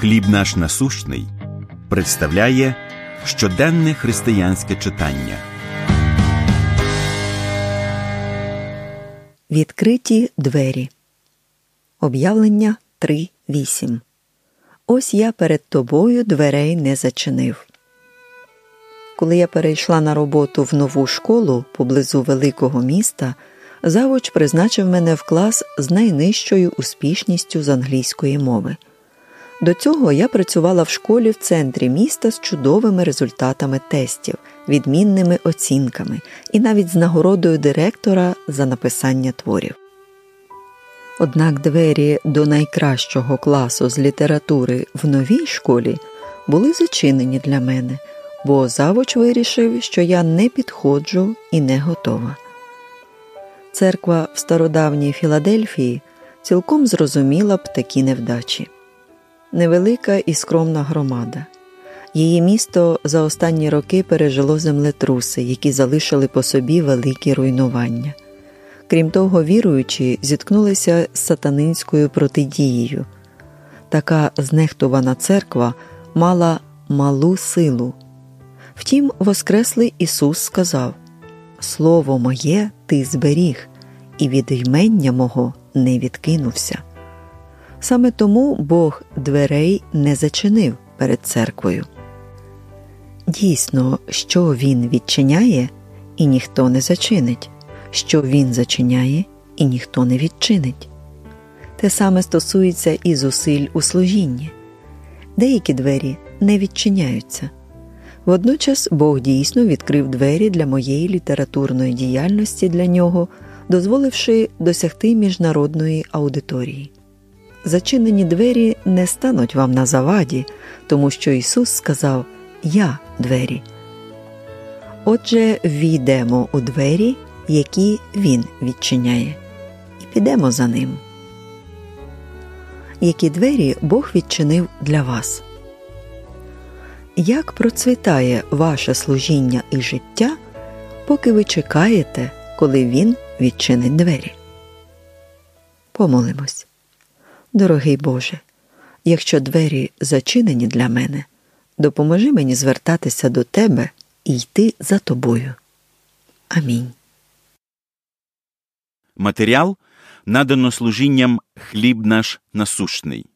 Хліб наш насущний представляє щоденне християнське читання. Відкриті двері. Об'явлення 3.8. Ось я перед тобою дверей не зачинив. Коли я перейшла на роботу в нову школу поблизу великого міста, завуч призначив мене в клас з найнижчою успішністю з англійської мови. До цього я працювала в школі в центрі міста з чудовими результатами тестів, відмінними оцінками і навіть з нагородою директора за написання творів. Однак двері до найкращого класу з літератури в новій школі були зачинені для мене, бо завуч вирішив, що я не підходжу і не готова. Церква в стародавній Філадельфії цілком зрозуміла б такі невдачі невелика і скромна громада. Її місто за останні роки пережило землетруси, які залишили по собі великі руйнування. Крім того, віруючі зіткнулися з сатанинською протидією. Така знехтувана церква мала малу силу. Втім, Воскреслий Ісус сказав Слово моє ти зберіг, і від ймення мого не відкинувся. Саме тому Бог дверей не зачинив перед церквою. Дійсно, що він відчиняє, і ніхто не зачинить, що він зачиняє, і ніхто не відчинить. Те саме стосується і зусиль у служінні. Деякі двері не відчиняються. Водночас Бог дійсно відкрив двері для моєї літературної діяльності для нього, дозволивши досягти міжнародної аудиторії. Зачинені двері не стануть вам на заваді, тому що Ісус сказав Я двері. Отже, війдемо у двері, які Він відчиняє, і підемо за ним. Які двері Бог відчинив для вас? Як процвітає ваше служіння і життя, поки ви чекаєте, коли Він відчинить двері? Помолимось. Дорогий Боже, якщо двері зачинені для мене, допоможи мені звертатися до Тебе і йти за тобою. Амінь. Матеріал надано служінням хліб наш насущний.